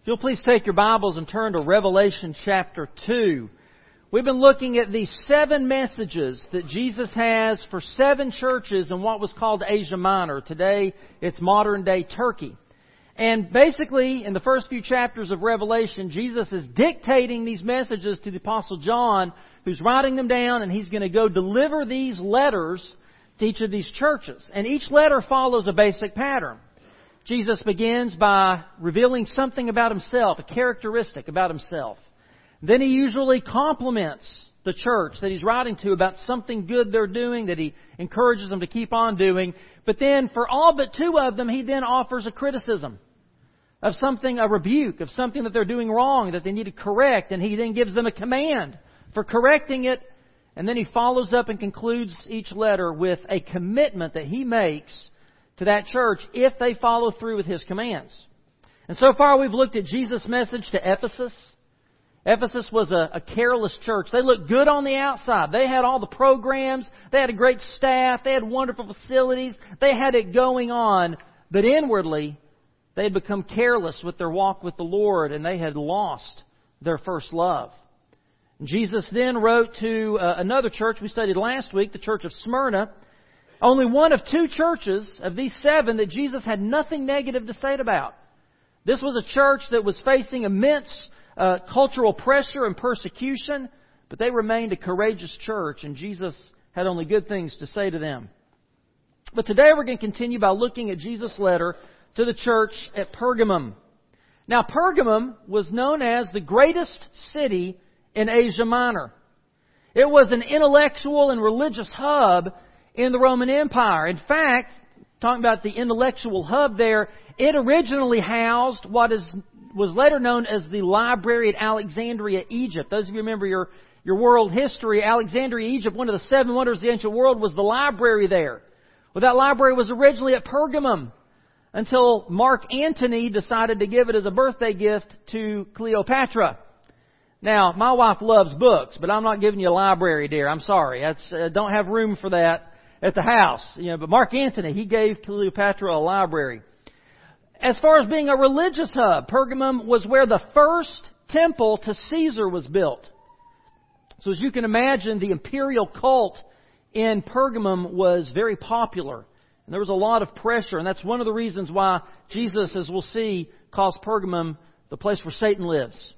If you'll please take your Bibles and turn to Revelation chapter 2. We've been looking at these seven messages that Jesus has for seven churches in what was called Asia Minor. Today, it's modern day Turkey. And basically, in the first few chapters of Revelation, Jesus is dictating these messages to the Apostle John, who's writing them down, and he's going to go deliver these letters to each of these churches. And each letter follows a basic pattern. Jesus begins by revealing something about himself, a characteristic about himself. Then he usually compliments the church that he's writing to about something good they're doing that he encourages them to keep on doing. But then for all but two of them, he then offers a criticism of something, a rebuke of something that they're doing wrong that they need to correct. And he then gives them a command for correcting it. And then he follows up and concludes each letter with a commitment that he makes to that church if they follow through with his commands. And so far we've looked at Jesus' message to Ephesus. Ephesus was a, a, careless church. They looked good on the outside. They had all the programs. They had a great staff. They had wonderful facilities. They had it going on. But inwardly, they had become careless with their walk with the Lord and they had lost their first love. Jesus then wrote to uh, another church we studied last week, the church of Smyrna, only one of two churches of these seven that Jesus had nothing negative to say about. This was a church that was facing immense uh, cultural pressure and persecution, but they remained a courageous church, and Jesus had only good things to say to them. But today we're going to continue by looking at Jesus' letter to the church at Pergamum. Now, Pergamum was known as the greatest city in Asia Minor. It was an intellectual and religious hub in the Roman Empire. In fact, talking about the intellectual hub there, it originally housed what is, was later known as the Library at Alexandria, Egypt. Those of you remember your, your world history, Alexandria, Egypt, one of the seven wonders of the ancient world was the library there. Well, that library was originally at Pergamum until Mark Antony decided to give it as a birthday gift to Cleopatra. Now, my wife loves books, but I'm not giving you a library, dear. I'm sorry. That's, uh, don't have room for that at the house. You know, but Mark Antony, he gave Cleopatra a library. As far as being a religious hub, Pergamum was where the first temple to Caesar was built. So as you can imagine, the imperial cult in Pergamum was very popular. And there was a lot of pressure, and that's one of the reasons why Jesus, as we'll see, calls Pergamum the place where Satan lives.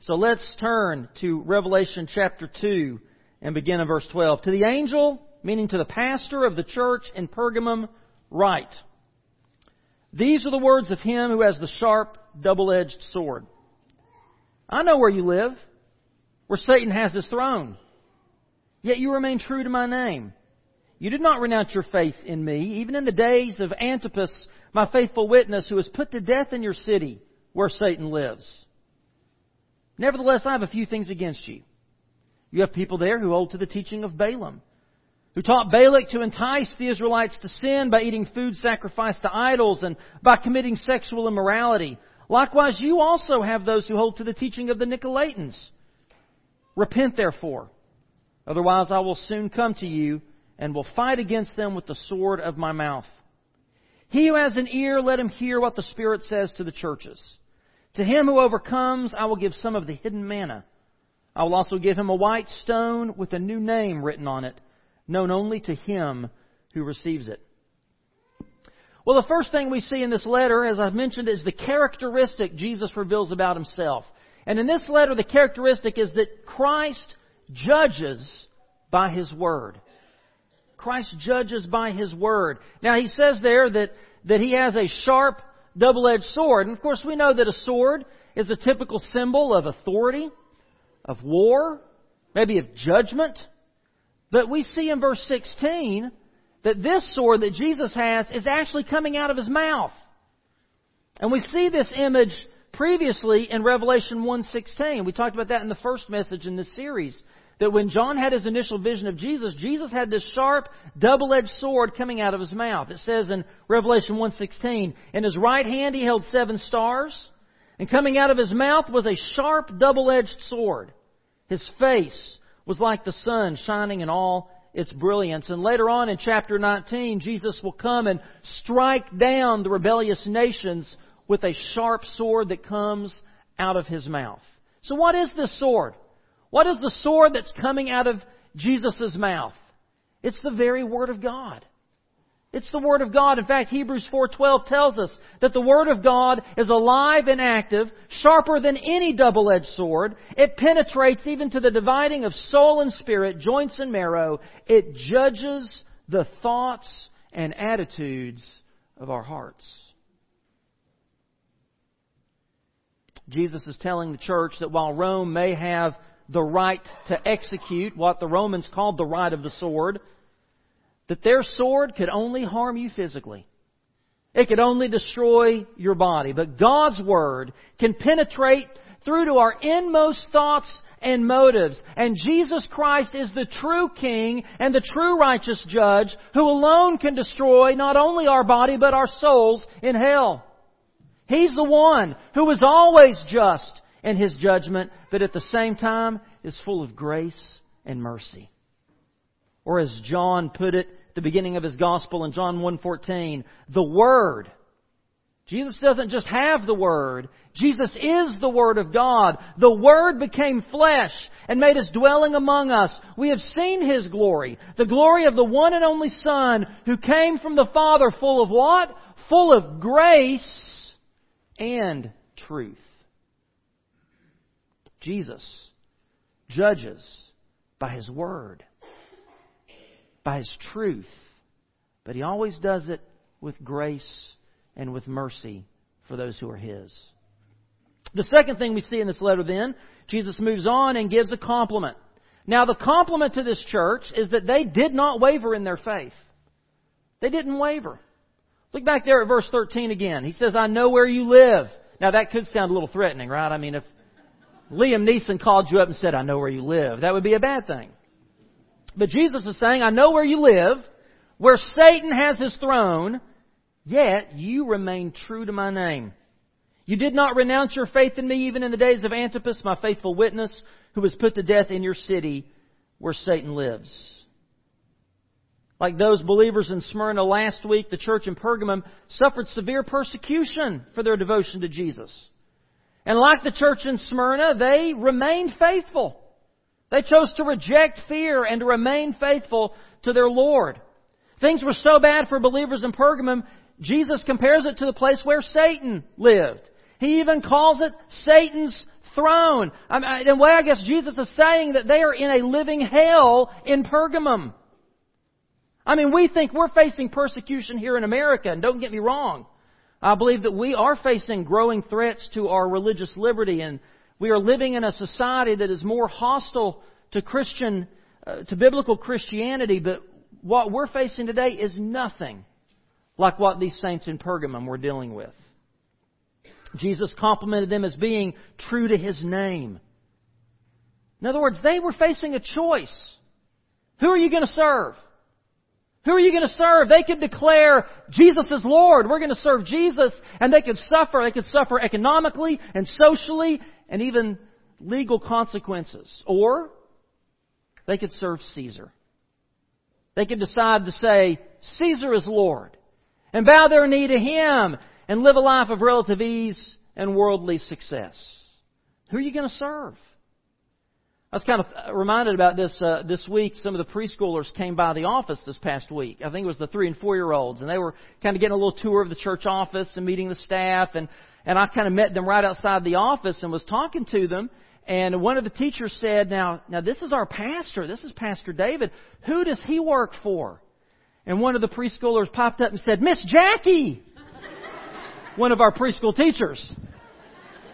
So let's turn to Revelation chapter 2 and begin in verse 12. To the angel meaning to the pastor of the church in Pergamum, write. These are the words of him who has the sharp, double-edged sword. I know where you live, where Satan has his throne. Yet you remain true to my name. You did not renounce your faith in me, even in the days of Antipas, my faithful witness, who was put to death in your city, where Satan lives. Nevertheless, I have a few things against you. You have people there who hold to the teaching of Balaam who taught Balak to entice the Israelites to sin by eating food sacrificed to idols and by committing sexual immorality. Likewise, you also have those who hold to the teaching of the Nicolaitans. Repent, therefore. Otherwise, I will soon come to you and will fight against them with the sword of my mouth. He who has an ear, let him hear what the Spirit says to the churches. To him who overcomes, I will give some of the hidden manna. I will also give him a white stone with a new name written on it known only to him who receives it. Well, the first thing we see in this letter, as I've mentioned, is the characteristic Jesus reveals about himself. And in this letter, the characteristic is that Christ judges by his word. Christ judges by his word. Now, he says there that, that he has a sharp, double-edged sword. And of course, we know that a sword is a typical symbol of authority, of war, maybe of judgment. But we see in verse 16 that this sword that Jesus has is actually coming out of his mouth. And we see this image previously in Revelation 1:16. We talked about that in the first message in this series. That when John had his initial vision of Jesus, Jesus had this sharp, double-edged sword coming out of his mouth. It says in Revelation 1:16, "In his right hand he held seven stars, and coming out of his mouth was a sharp, double-edged sword. His face was like the sun shining in all its brilliance. And later on in chapter 19, Jesus will come and strike down the rebellious nations with a sharp sword that comes out of his mouth. So what is this sword? What is the sword that's coming out of Jesus' mouth? It's the very Word of God. It's the Word of God. In fact, Hebrews 4.12 tells us that the Word of God is alive and active, sharper than any double-edged sword. It penetrates even to the dividing of soul and spirit, joints and marrow. It judges the thoughts and attitudes of our hearts. Jesus is telling the church that while Rome may have the right to execute what the Romans called the right of the sword, that their sword could only harm you physically. It could only destroy your body. But God's Word can penetrate through to our inmost thoughts and motives. And Jesus Christ is the true King and the true righteous judge who alone can destroy not only our body but our souls in hell. He's the one who is always just in His judgment, but at the same time is full of grace and mercy. Or as John put it at the beginning of his gospel in John 1:14, the word Jesus doesn't just have the Word. Jesus is the Word of God. The Word became flesh and made His dwelling among us. We have seen His glory. The glory of the one and only Son who came from the Father full of what? Full of grace and truth. Jesus judges by His Word by His truth. But He always does it with grace and with mercy for those who are His. The second thing we see in this letter then, Jesus moves on and gives a compliment. Now the compliment to this church is that they did not waver in their faith. They didn't waver. Look back there at verse 13 again. He says, I know where you live. Now that could sound a little threatening, right? I mean, if Liam Neeson called you up and said, I know where you live, that would be a bad thing. But Jesus is saying, I know where you live, where Satan has his throne, yet you remain true to my name. You did not renounce your faith in me even in the days of Antipas, my faithful witness, who was put to death in your city where Satan lives. Like those believers in Smyrna last week, the church in Pergamum suffered severe persecution for their devotion to Jesus. And like the church in Smyrna, they remained faithful. They chose to reject fear and to remain faithful to their Lord. Things were so bad for believers in Pergamum, Jesus compares it to the place where Satan lived. He even calls it Satan's throne. I mean, in a way, I guess Jesus is saying that they are in a living hell in Pergamum. I mean, we think we're facing persecution here in America, and don't get me wrong. I believe that we are facing growing threats to our religious liberty and we are living in a society that is more hostile to Christian, uh, to biblical Christianity, but what we're facing today is nothing like what these saints in Pergamum were dealing with. Jesus complimented them as being true to His name. In other words, they were facing a choice. Who are you going to serve? Who are you going to serve? They could declare Jesus is Lord. We're going to serve Jesus. And they could suffer. They could suffer economically and socially and even legal consequences. Or they could serve Caesar. They could decide to say, Caesar is Lord, and bow their knee to Him and live a life of relative ease and worldly success. Who are you going to serve? I was kind of reminded about this uh, this week. Some of the preschoolers came by the office this past week. I think it was the three and four year olds, and they were kind of getting a little tour of the church office and meeting the staff. And and I kind of met them right outside the office and was talking to them. And one of the teachers said, "Now, now this is our pastor. This is Pastor David. Who does he work for?" And one of the preschoolers popped up and said, "Miss Jackie." one of our preschool teachers.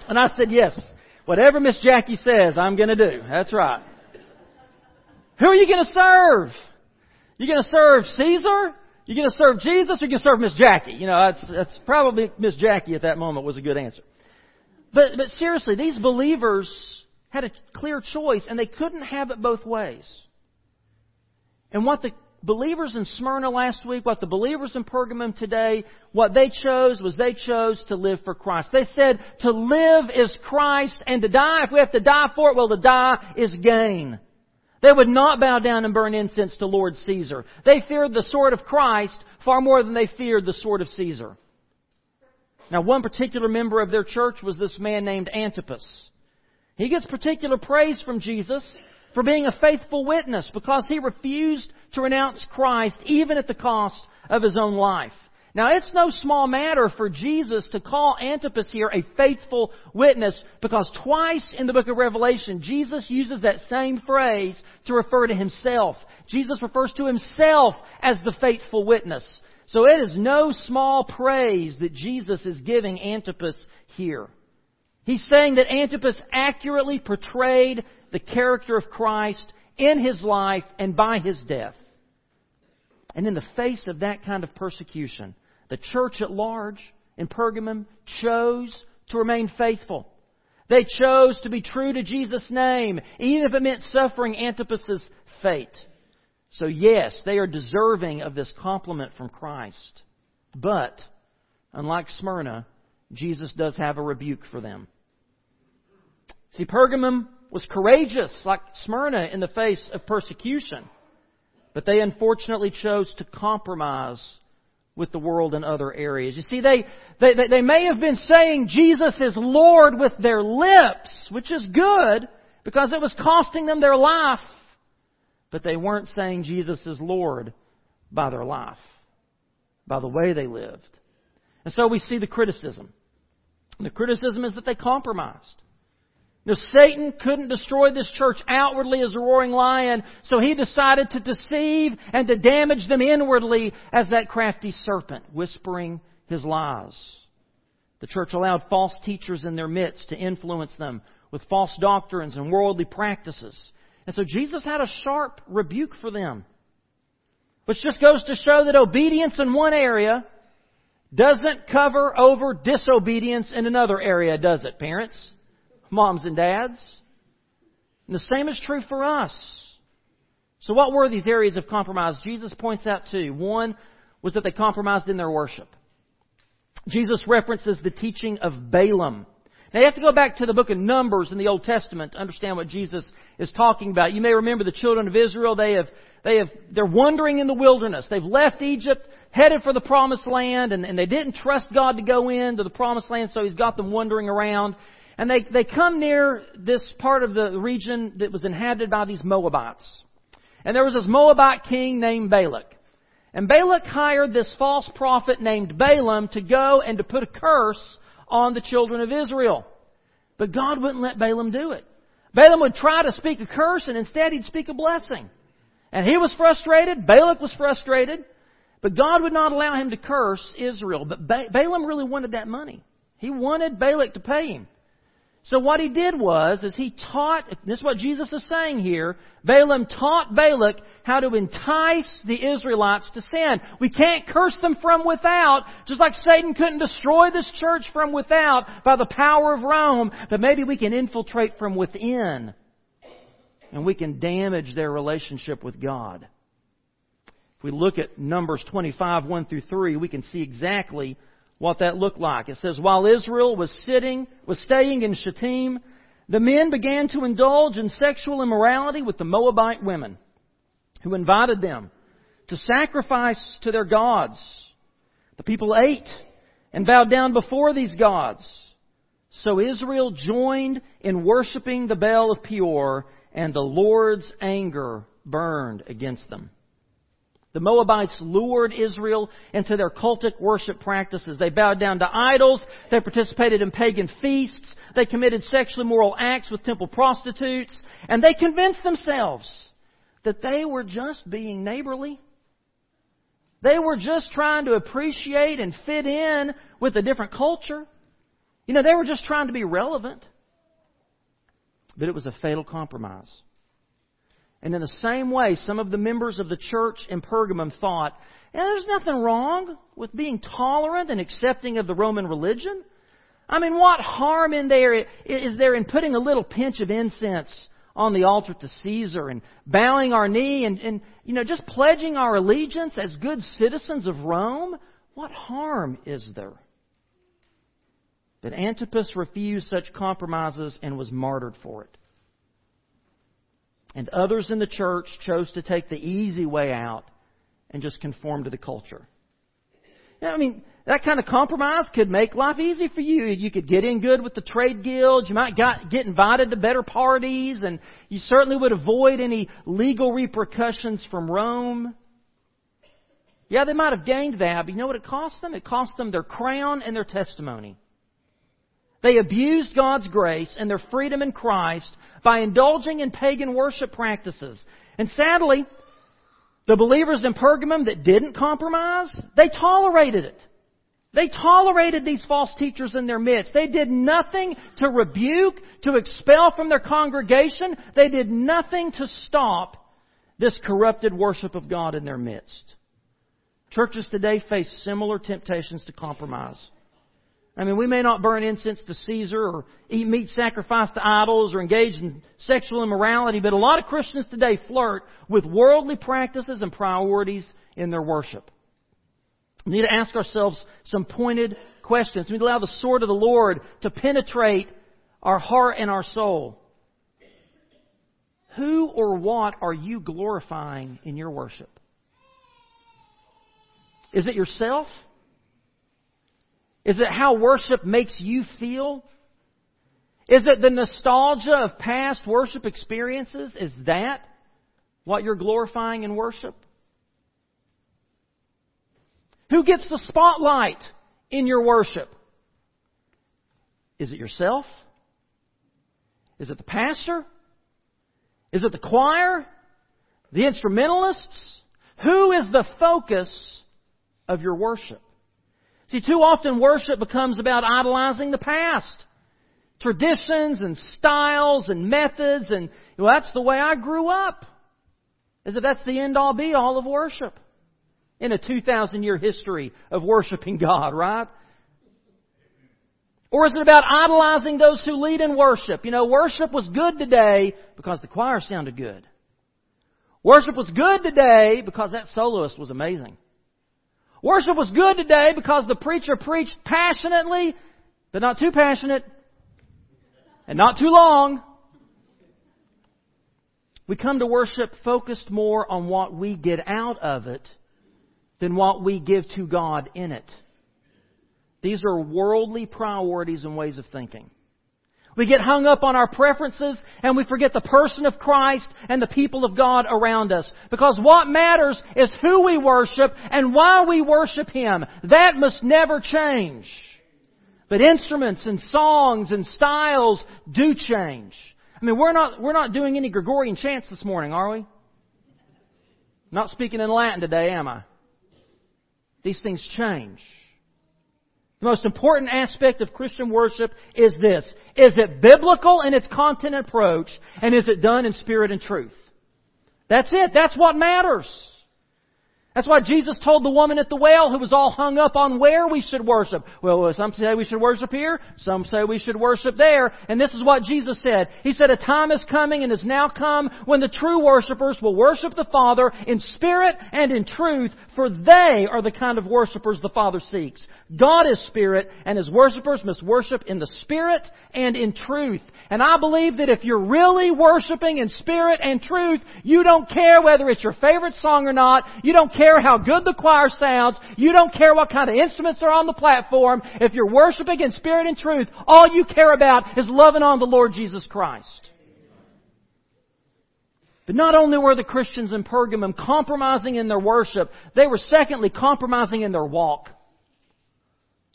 And I said, "Yes." Whatever Miss Jackie says, I'm going to do. That's right. Who are you going to serve? You going to serve Caesar? You going to serve Jesus or you going to serve Miss Jackie? You know, that's, that's probably Miss Jackie at that moment was a good answer. But, but seriously, these believers had a clear choice and they couldn't have it both ways. And what the believers in Smyrna last week, what the believers in Pergamum today, what they chose was they chose to live for Christ. They said to live is Christ and to die, if we have to die for it, well to die is gain. They would not bow down and burn incense to Lord Caesar. They feared the sword of Christ far more than they feared the sword of Caesar. Now, one particular member of their church was this man named Antipas. He gets particular praise from Jesus for being a faithful witness because he refused to renounce Christ even at the cost of his own life. Now, it's no small matter for Jesus to call Antipas here a faithful witness because twice in the book of Revelation, Jesus uses that same phrase to refer to himself. Jesus refers to himself as the faithful witness. So it is no small praise that Jesus is giving Antipas here. He's saying that Antipas accurately portrayed the character of Christ in his life and by his death. And in the face of that kind of persecution, the church at large in Pergamum chose to remain faithful. They chose to be true to Jesus' name, even if it meant suffering Antipas' fate. So yes, they are deserving of this compliment from Christ. But, unlike Smyrna, Jesus does have a rebuke for them. See, Pergamum was courageous, like Smyrna, in the face of persecution. But they unfortunately chose to compromise with the world in other areas. You see, they, they, they may have been saying Jesus is Lord with their lips, which is good because it was costing them their life. But they weren't saying Jesus is Lord by their life, by the way they lived. And so we see the criticism. And the criticism is that they compromised. Now, Satan couldn't destroy this church outwardly as a roaring lion, so he decided to deceive and to damage them inwardly as that crafty serpent, whispering his lies. The church allowed false teachers in their midst to influence them with false doctrines and worldly practices. And so Jesus had a sharp rebuke for them. Which just goes to show that obedience in one area doesn't cover over disobedience in another area, does it, parents? Moms and dads. And the same is true for us. So what were these areas of compromise? Jesus points out two. One was that they compromised in their worship. Jesus references the teaching of Balaam. Now you have to go back to the book of Numbers in the Old Testament to understand what Jesus is talking about. You may remember the children of Israel, they have, they have, they're wandering in the wilderness. They've left Egypt, headed for the promised land, and, and they didn't trust God to go into the promised land, so He's got them wandering around. And they, they come near this part of the region that was inhabited by these Moabites. And there was this Moabite king named Balak. And Balak hired this false prophet named Balaam to go and to put a curse on the children of Israel. But God wouldn't let Balaam do it. Balaam would try to speak a curse and instead he'd speak a blessing. And he was frustrated. Balak was frustrated. But God would not allow him to curse Israel. But Balaam really wanted that money. He wanted Balak to pay him. So what he did was, is he taught, this is what Jesus is saying here, Balaam taught Balak how to entice the Israelites to sin. We can't curse them from without, just like Satan couldn't destroy this church from without by the power of Rome, but maybe we can infiltrate from within. And we can damage their relationship with God. If we look at Numbers 25, 1 through 3, we can see exactly what that looked like. It says, while Israel was sitting, was staying in Shittim, the men began to indulge in sexual immorality with the Moabite women who invited them to sacrifice to their gods. The people ate and bowed down before these gods. So Israel joined in worshiping the Baal of Peor, and the Lord's anger burned against them. The Moabites lured Israel into their cultic worship practices. They bowed down to idols. They participated in pagan feasts. They committed sexually immoral acts with temple prostitutes. And they convinced themselves that they were just being neighborly. They were just trying to appreciate and fit in with a different culture. You know, they were just trying to be relevant. But it was a fatal compromise. And in the same way, some of the members of the church in Pergamum thought, yeah, there's nothing wrong with being tolerant and accepting of the Roman religion. I mean, what harm in there is there in putting a little pinch of incense on the altar to Caesar and bowing our knee and, and you know, just pledging our allegiance as good citizens of Rome? What harm is there? But Antipas refused such compromises and was martyred for it. And others in the church chose to take the easy way out and just conform to the culture. I mean, that kind of compromise could make life easy for you. You could get in good with the trade guilds. You might got, get invited to better parties, and you certainly would avoid any legal repercussions from Rome. Yeah, they might have gained that, but you know what it cost them? It cost them their crown and their testimony. They abused God's grace and their freedom in Christ by indulging in pagan worship practices. And sadly, the believers in Pergamum that didn't compromise, they tolerated it. They tolerated these false teachers in their midst. They did nothing to rebuke, to expel from their congregation. They did nothing to stop this corrupted worship of God in their midst. Churches today face similar temptations to compromise. I mean, we may not burn incense to Caesar or eat meat sacrificed to idols or engage in sexual immorality, but a lot of Christians today flirt with worldly practices and priorities in their worship. We need to ask ourselves some pointed questions. We need to allow the sword of the Lord to penetrate our heart and our soul. Who or what are you glorifying in your worship? Is it yourself? Is it how worship makes you feel? Is it the nostalgia of past worship experiences? Is that what you're glorifying in worship? Who gets the spotlight in your worship? Is it yourself? Is it the pastor? Is it the choir? The instrumentalists? Who is the focus of your worship? See, too often worship becomes about idolizing the past. Traditions and styles and methods and, well, that's the way I grew up. As if that's the end all be all of worship in a 2,000 year history of worshiping God, right? Or is it about idolizing those who lead in worship? You know, worship was good today because the choir sounded good. Worship was good today because that soloist was amazing. Worship was good today because the preacher preached passionately, but not too passionate, and not too long. We come to worship focused more on what we get out of it than what we give to God in it. These are worldly priorities and ways of thinking. We get hung up on our preferences and we forget the person of Christ and the people of God around us. Because what matters is who we worship and why we worship Him. That must never change. But instruments and songs and styles do change. I mean, we're not, we're not doing any Gregorian chants this morning, are we? Not speaking in Latin today, am I? These things change. The most important aspect of Christian worship is this. Is it biblical in its content and approach? And is it done in spirit and truth? That's it. That's what matters. That's why Jesus told the woman at the well who was all hung up on where we should worship. Well, some say we should worship here, some say we should worship there, and this is what Jesus said. He said, a time is coming and has now come when the true worshipers will worship the Father in spirit and in truth, for they are the kind of worshipers the Father seeks. God is spirit, and His worshipers must worship in the spirit and in truth. And I believe that if you're really worshiping in spirit and truth, you don't care whether it's your favorite song or not, you don't care how good the choir sounds. You don't care what kind of instruments are on the platform. If you're worshiping in spirit and truth, all you care about is loving on the Lord Jesus Christ. But not only were the Christians in Pergamum compromising in their worship, they were secondly compromising in their walk.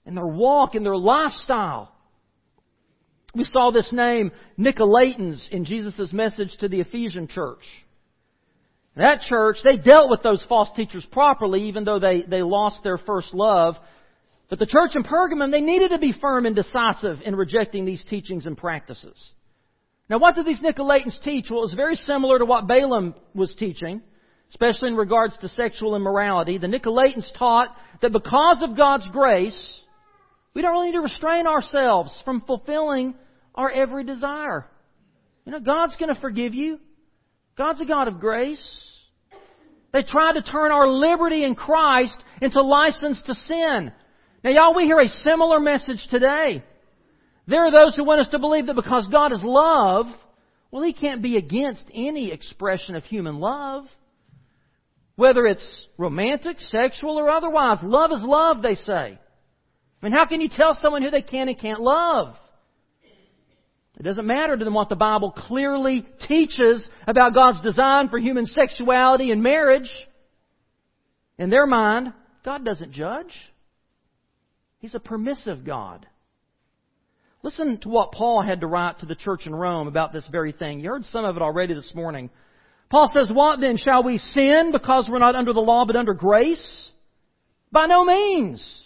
In their walk, in their lifestyle. We saw this name, Nicolaitans, in Jesus' message to the Ephesian church. That church, they dealt with those false teachers properly, even though they, they lost their first love. But the church in Pergamum, they needed to be firm and decisive in rejecting these teachings and practices. Now, what did these Nicolaitans teach? Well, it was very similar to what Balaam was teaching, especially in regards to sexual immorality. The Nicolaitans taught that because of God's grace, we don't really need to restrain ourselves from fulfilling our every desire. You know, God's going to forgive you. God's a God of grace. They tried to turn our liberty in Christ into license to sin. Now, y'all, we hear a similar message today. There are those who want us to believe that because God is love, well, He can't be against any expression of human love. Whether it's romantic, sexual, or otherwise. Love is love, they say. I mean, how can you tell someone who they can and can't love? It doesn't matter to them what the Bible clearly teaches about God's design for human sexuality and marriage. In their mind, God doesn't judge. He's a permissive God. Listen to what Paul had to write to the church in Rome about this very thing. You heard some of it already this morning. Paul says, What then? Shall we sin because we're not under the law but under grace? By no means.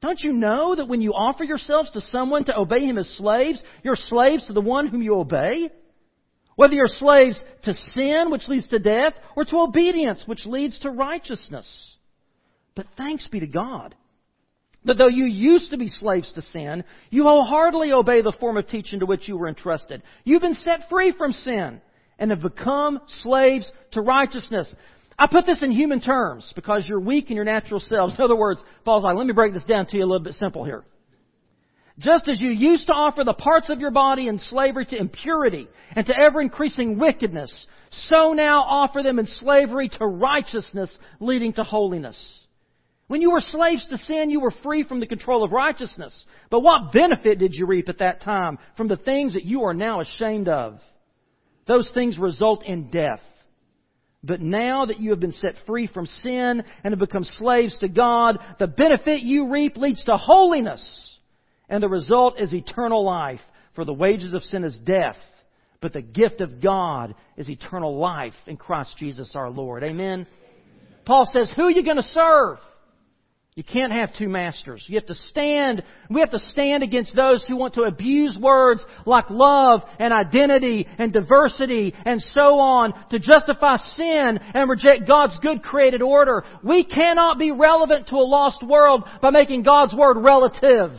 Don't you know that when you offer yourselves to someone to obey him as slaves, you're slaves to the one whom you obey? Whether you're slaves to sin, which leads to death, or to obedience, which leads to righteousness. But thanks be to God that though you used to be slaves to sin, you wholeheartedly obey the form of teaching to which you were entrusted. You've been set free from sin and have become slaves to righteousness. I put this in human terms because you're weak in your natural selves. In other words, Paul's like, let me break this down to you a little bit simple here. Just as you used to offer the parts of your body in slavery to impurity and to ever increasing wickedness, so now offer them in slavery to righteousness leading to holiness. When you were slaves to sin, you were free from the control of righteousness. But what benefit did you reap at that time from the things that you are now ashamed of? Those things result in death. But now that you have been set free from sin and have become slaves to God, the benefit you reap leads to holiness. And the result is eternal life. For the wages of sin is death. But the gift of God is eternal life in Christ Jesus our Lord. Amen. Paul says, who are you going to serve? You can't have two masters. You have to stand, we have to stand against those who want to abuse words like love and identity and diversity and so on to justify sin and reject God's good created order. We cannot be relevant to a lost world by making God's word relative.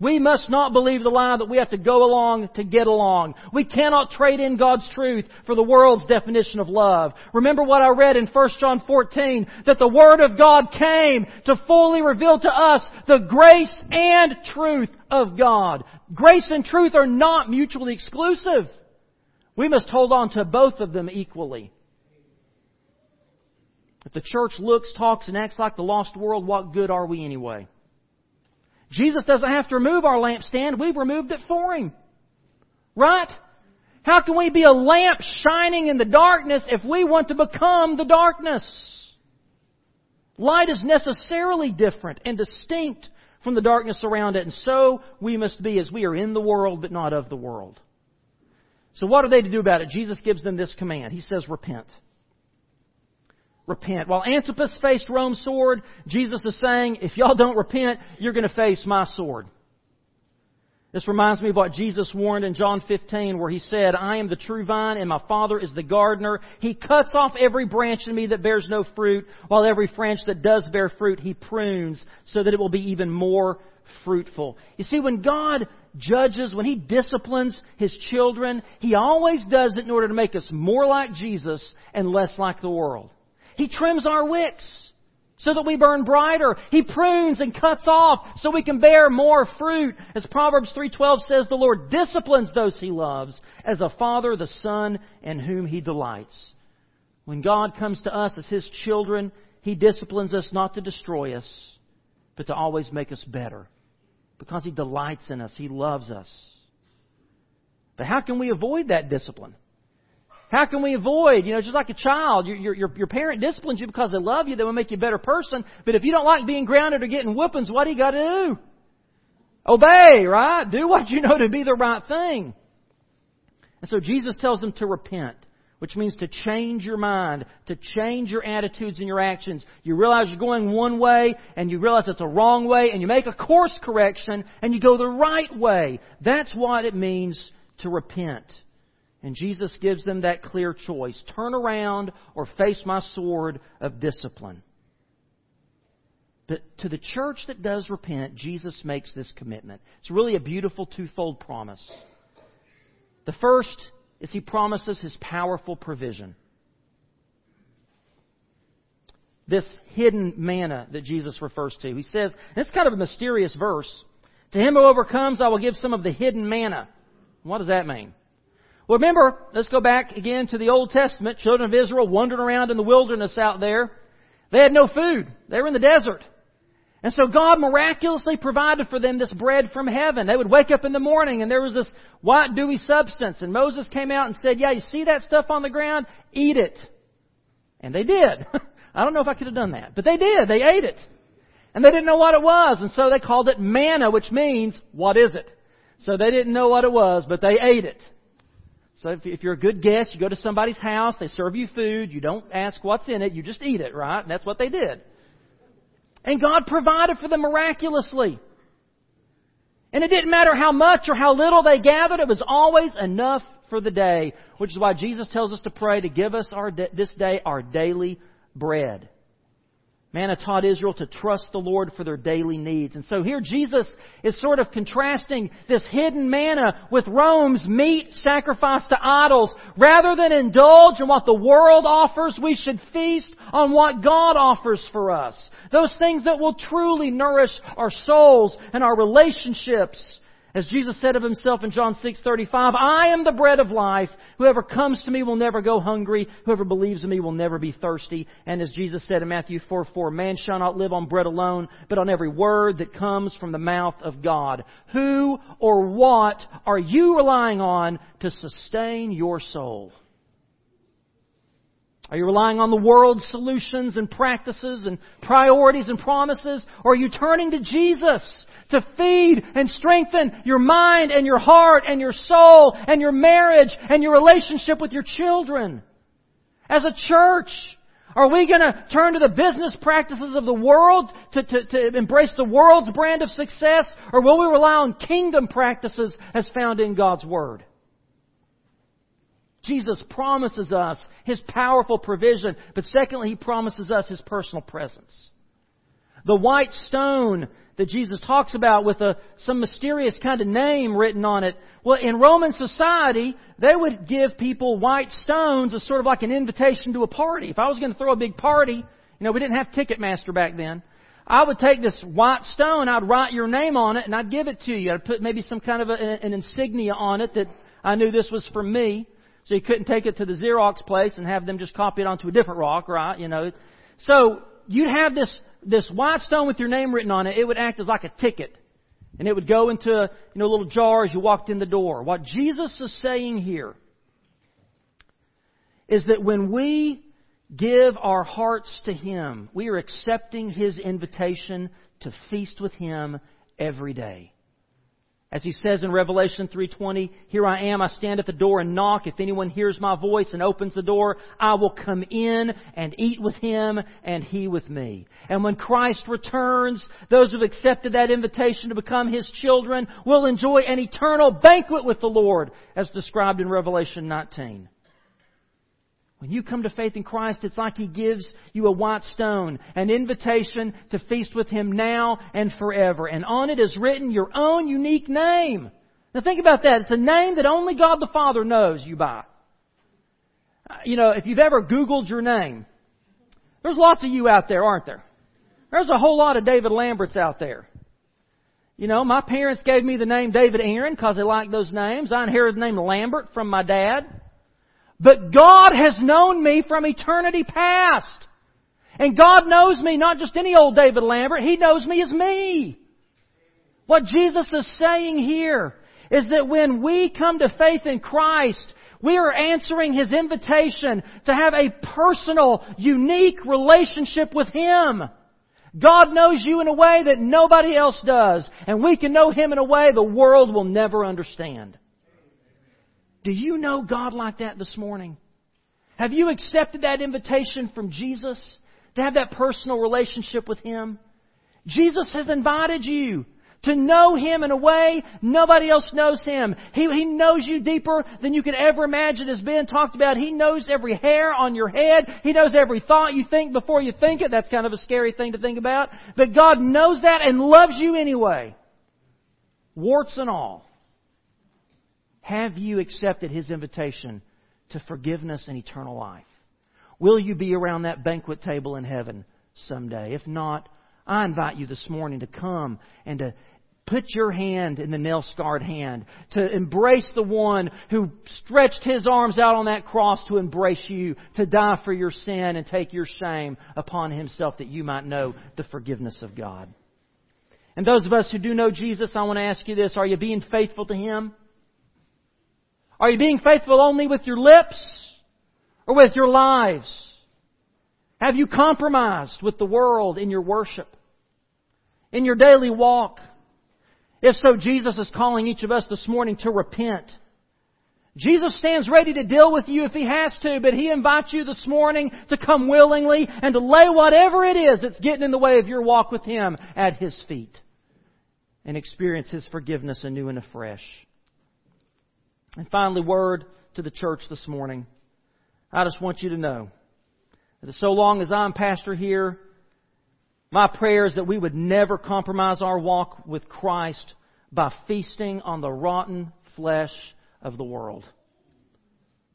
We must not believe the lie that we have to go along to get along. We cannot trade in God's truth for the world's definition of love. Remember what I read in 1 John 14, that the Word of God came to fully reveal to us the grace and truth of God. Grace and truth are not mutually exclusive. We must hold on to both of them equally. If the church looks, talks, and acts like the lost world, what good are we anyway? Jesus doesn't have to remove our lampstand. We've removed it for Him. Right? How can we be a lamp shining in the darkness if we want to become the darkness? Light is necessarily different and distinct from the darkness around it, and so we must be as we are in the world but not of the world. So what are they to do about it? Jesus gives them this command. He says, repent repent. While Antipas faced Rome's sword, Jesus is saying, if y'all don't repent, you're going to face my sword. This reminds me of what Jesus warned in John 15 where he said, I am the true vine and my Father is the gardener. He cuts off every branch in me that bears no fruit, while every branch that does bear fruit he prunes so that it will be even more fruitful. You see, when God judges, when He disciplines His children, He always does it in order to make us more like Jesus and less like the world. He trims our wicks so that we burn brighter. He prunes and cuts off so we can bear more fruit. As Proverbs 3:12 says, the Lord disciplines those he loves as a father the son in whom he delights. When God comes to us as his children, he disciplines us not to destroy us, but to always make us better. Because he delights in us, he loves us. But how can we avoid that discipline? How can we avoid, you know, just like a child, your, your, your parent disciplines you because they love you, they will make you a better person. But if you don't like being grounded or getting whoopings, what do you got to do? Obey, right? Do what you know to be the right thing. And so Jesus tells them to repent, which means to change your mind, to change your attitudes and your actions. You realize you're going one way and you realize it's a wrong way and you make a course correction and you go the right way. That's what it means to repent. And Jesus gives them that clear choice turn around or face my sword of discipline. But to the church that does repent, Jesus makes this commitment. It's really a beautiful twofold promise. The first is he promises his powerful provision. This hidden manna that Jesus refers to. He says, it's kind of a mysterious verse. To him who overcomes, I will give some of the hidden manna. What does that mean? Well, remember, let's go back again to the Old Testament. Children of Israel wandering around in the wilderness out there. They had no food. They were in the desert. And so God miraculously provided for them this bread from heaven. They would wake up in the morning and there was this white dewy substance and Moses came out and said, yeah, you see that stuff on the ground? Eat it. And they did. I don't know if I could have done that, but they did. They ate it. And they didn't know what it was, and so they called it manna, which means, what is it? So they didn't know what it was, but they ate it. So if you're a good guest, you go to somebody's house, they serve you food, you don't ask what's in it, you just eat it, right? And that's what they did. And God provided for them miraculously. And it didn't matter how much or how little they gathered, it was always enough for the day, which is why Jesus tells us to pray to give us our, this day our daily bread. Manna taught Israel to trust the Lord for their daily needs. And so here Jesus is sort of contrasting this hidden manna with Rome's meat sacrificed to idols. Rather than indulge in what the world offers, we should feast on what God offers for us. Those things that will truly nourish our souls and our relationships as Jesus said of himself in John 6:35, "I am the bread of life. Whoever comes to me will never go hungry. Whoever believes in me will never be thirsty." And as Jesus said in Matthew 4:4, "Man shall not live on bread alone, but on every word that comes from the mouth of God." Who or what are you relying on to sustain your soul? Are you relying on the world's solutions and practices and priorities and promises? Or are you turning to Jesus to feed and strengthen your mind and your heart and your soul and your marriage and your relationship with your children? As a church, are we going to turn to the business practices of the world to, to, to, embrace the world's brand of success? Or will we rely on kingdom practices as found in God's Word? Jesus promises us His powerful provision, but secondly, He promises us His personal presence. The white stone that Jesus talks about with a, some mysterious kind of name written on it. Well, in Roman society, they would give people white stones as sort of like an invitation to a party. If I was going to throw a big party, you know, we didn't have Ticketmaster back then. I would take this white stone, I'd write your name on it, and I'd give it to you. I'd put maybe some kind of a, an insignia on it that I knew this was for me. So you couldn't take it to the Xerox place and have them just copy it onto a different rock, right? You know. So you'd have this this white stone with your name written on it, it would act as like a ticket. And it would go into, you know, a little jar as you walked in the door. What Jesus is saying here is that when we give our hearts to Him, we are accepting His invitation to feast with Him every day. As he says in Revelation 3:20, "Here I am, I stand at the door and knock. If anyone hears my voice and opens the door, I will come in and eat with him and he with me." And when Christ returns, those who have accepted that invitation to become his children will enjoy an eternal banquet with the Lord, as described in Revelation 19. When you come to faith in Christ, it's like He gives you a white stone, an invitation to feast with Him now and forever. And on it is written your own unique name. Now think about that. It's a name that only God the Father knows you by. Uh, you know, if you've ever Googled your name, there's lots of you out there, aren't there? There's a whole lot of David Lamberts out there. You know, my parents gave me the name David Aaron because they liked those names. I inherited the name Lambert from my dad. But God has known me from eternity past. And God knows me, not just any old David Lambert, He knows me as me. What Jesus is saying here is that when we come to faith in Christ, we are answering His invitation to have a personal, unique relationship with Him. God knows you in a way that nobody else does, and we can know Him in a way the world will never understand. Do you know God like that this morning? Have you accepted that invitation from Jesus to have that personal relationship with Him? Jesus has invited you to know Him in a way nobody else knows Him. He, he knows you deeper than you could ever imagine as Ben talked about. He knows every hair on your head. He knows every thought you think before you think it. That's kind of a scary thing to think about. But God knows that and loves you anyway. Warts and all. Have you accepted His invitation to forgiveness and eternal life? Will you be around that banquet table in heaven someday? If not, I invite you this morning to come and to put your hand in the nail scarred hand, to embrace the one who stretched his arms out on that cross to embrace you, to die for your sin and take your shame upon himself that you might know the forgiveness of God. And those of us who do know Jesus, I want to ask you this. Are you being faithful to Him? Are you being faithful only with your lips or with your lives? Have you compromised with the world in your worship? In your daily walk? If so, Jesus is calling each of us this morning to repent. Jesus stands ready to deal with you if He has to, but He invites you this morning to come willingly and to lay whatever it is that's getting in the way of your walk with Him at His feet and experience His forgiveness anew and afresh. And finally, word to the church this morning. I just want you to know that so long as I'm pastor here, my prayer is that we would never compromise our walk with Christ by feasting on the rotten flesh of the world.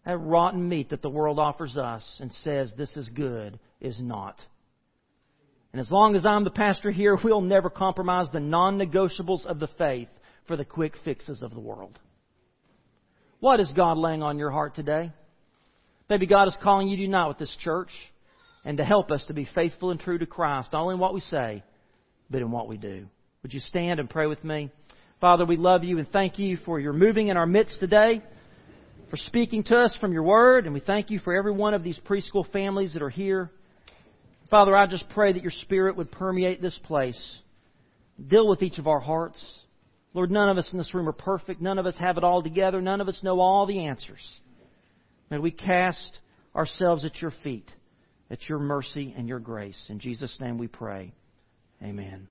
That rotten meat that the world offers us and says this is good is not. And as long as I'm the pastor here, we'll never compromise the non negotiables of the faith for the quick fixes of the world. What is God laying on your heart today? Maybe God is calling you to unite with this church and to help us to be faithful and true to Christ, not only in what we say, but in what we do. Would you stand and pray with me? Father, we love you and thank you for your moving in our midst today, for speaking to us from your word, and we thank you for every one of these preschool families that are here. Father, I just pray that your spirit would permeate this place. Deal with each of our hearts. Lord, none of us in this room are perfect. None of us have it all together. None of us know all the answers. May we cast ourselves at your feet, at your mercy and your grace. In Jesus' name we pray. Amen.